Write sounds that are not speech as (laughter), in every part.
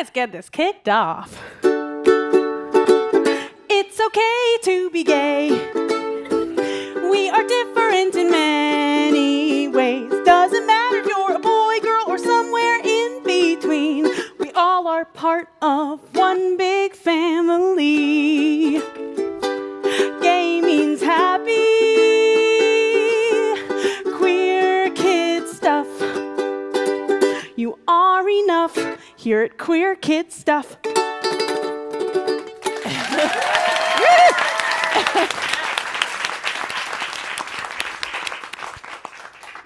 let's get this kicked off. It's okay to be gay. We are different in many ways. Doesn't matter if you're a boy, girl, or somewhere in between. We all are part of here at Queer Kid Stuff. (laughs)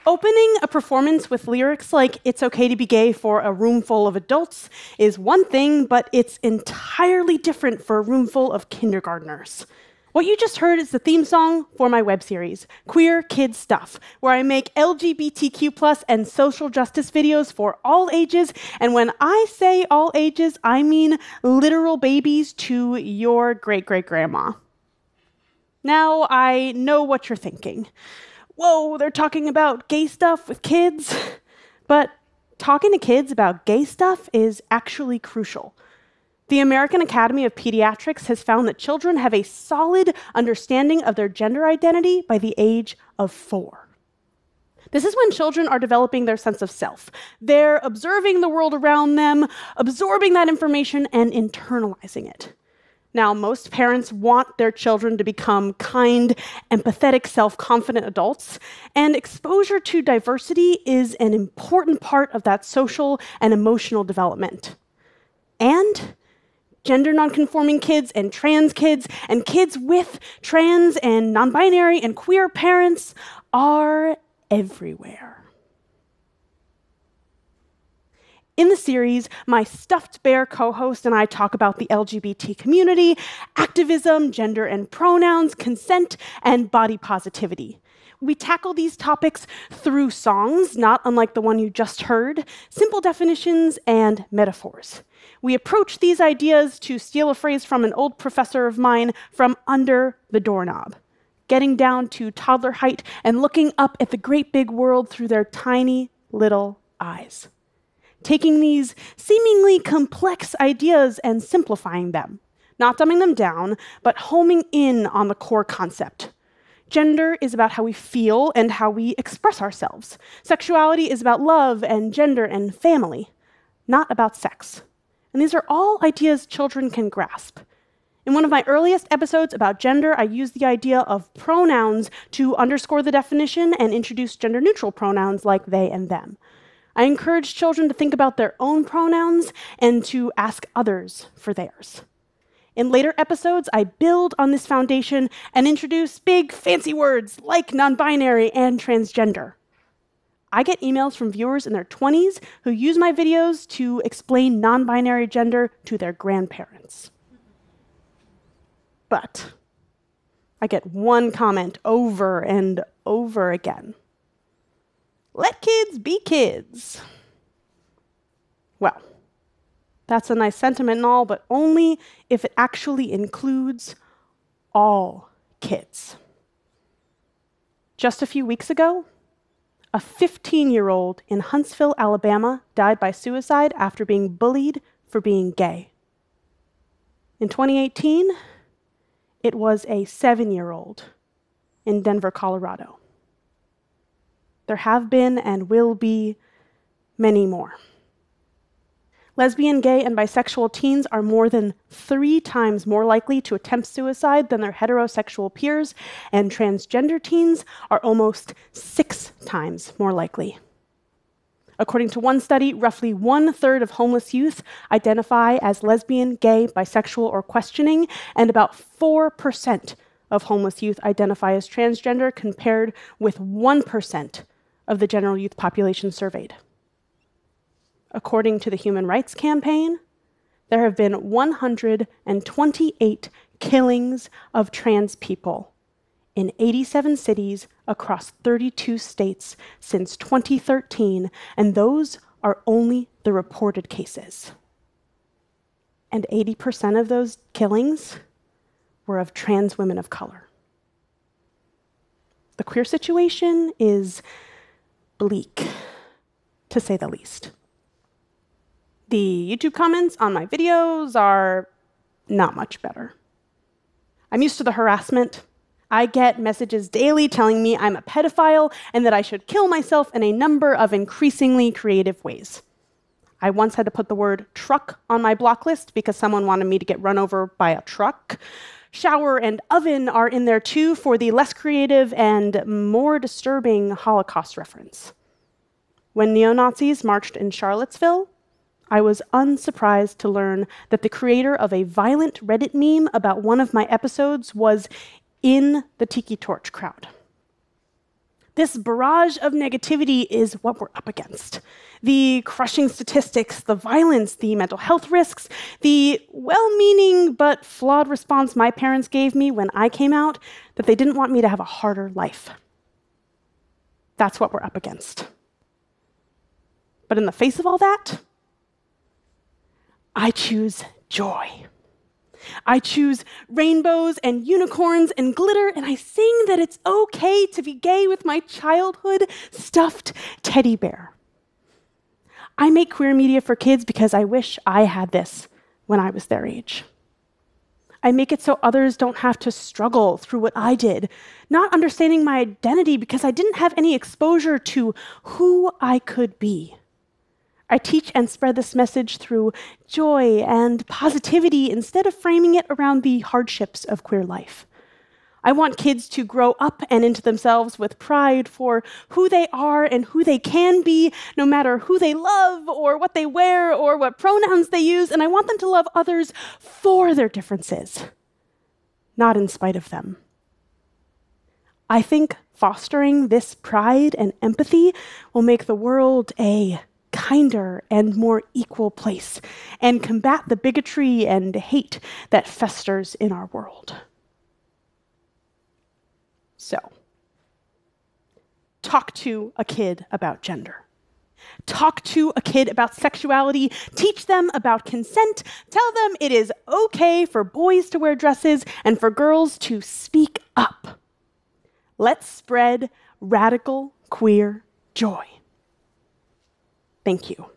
Opening a performance with lyrics like It's Okay to Be Gay for a room full of adults is one thing, but it's entirely different for a room full of kindergartners. What you just heard is the theme song for my web series, Queer Kid Stuff, where I make LGBTQ and social justice videos for all ages. And when I say all ages, I mean literal babies to your great great grandma. Now I know what you're thinking whoa, they're talking about gay stuff with kids. But talking to kids about gay stuff is actually crucial. The American Academy of Pediatrics has found that children have a solid understanding of their gender identity by the age of four. This is when children are developing their sense of self. They're observing the world around them, absorbing that information, and internalizing it. Now, most parents want their children to become kind, empathetic, self confident adults, and exposure to diversity is an important part of that social and emotional development. And gender nonconforming kids and trans kids and kids with trans and non binary and queer parents are everywhere. In the series, my stuffed bear co host and I talk about the LGBT community, activism, gender and pronouns, consent, and body positivity. We tackle these topics through songs, not unlike the one you just heard, simple definitions, and metaphors. We approach these ideas, to steal a phrase from an old professor of mine, from under the doorknob, getting down to toddler height and looking up at the great big world through their tiny little eyes taking these seemingly complex ideas and simplifying them, not dumbing them down, but homing in on the core concept. Gender is about how we feel and how we express ourselves. Sexuality is about love and gender and family, not about sex. And these are all ideas children can grasp. In one of my earliest episodes about gender, I used the idea of pronouns to underscore the definition and introduce gender neutral pronouns like they and them. I encourage children to think about their own pronouns and to ask others for theirs. In later episodes, I build on this foundation and introduce big, fancy words like non binary and transgender. I get emails from viewers in their 20s who use my videos to explain non binary gender to their grandparents. But I get one comment over and over again let kids be kids. Well, that's a nice sentiment and all, but only if it actually includes all kids. Just a few weeks ago, a 15 year old in Huntsville, Alabama, died by suicide after being bullied for being gay. In 2018, it was a seven year old in Denver, Colorado. There have been and will be many more. Lesbian, gay, and bisexual teens are more than three times more likely to attempt suicide than their heterosexual peers, and transgender teens are almost six times more likely. According to one study, roughly one third of homeless youth identify as lesbian, gay, bisexual, or questioning, and about 4% of homeless youth identify as transgender, compared with 1% of the general youth population surveyed. According to the Human Rights Campaign, there have been 128 killings of trans people in 87 cities across 32 states since 2013, and those are only the reported cases. And 80% of those killings were of trans women of color. The queer situation is bleak, to say the least. The YouTube comments on my videos are not much better. I'm used to the harassment. I get messages daily telling me I'm a pedophile and that I should kill myself in a number of increasingly creative ways. I once had to put the word truck on my block list because someone wanted me to get run over by a truck. Shower and oven are in there too for the less creative and more disturbing Holocaust reference. When neo Nazis marched in Charlottesville, I was unsurprised to learn that the creator of a violent Reddit meme about one of my episodes was in the Tiki Torch crowd. This barrage of negativity is what we're up against. The crushing statistics, the violence, the mental health risks, the well meaning but flawed response my parents gave me when I came out that they didn't want me to have a harder life. That's what we're up against. But in the face of all that, I choose joy. I choose rainbows and unicorns and glitter, and I sing that it's okay to be gay with my childhood stuffed teddy bear. I make queer media for kids because I wish I had this when I was their age. I make it so others don't have to struggle through what I did, not understanding my identity because I didn't have any exposure to who I could be. I teach and spread this message through joy and positivity instead of framing it around the hardships of queer life. I want kids to grow up and into themselves with pride for who they are and who they can be, no matter who they love or what they wear or what pronouns they use. And I want them to love others for their differences, not in spite of them. I think fostering this pride and empathy will make the world a kinder and more equal place and combat the bigotry and hate that festers in our world. So, talk to a kid about gender. Talk to a kid about sexuality. Teach them about consent. Tell them it is okay for boys to wear dresses and for girls to speak up. Let's spread radical queer joy. Thank you.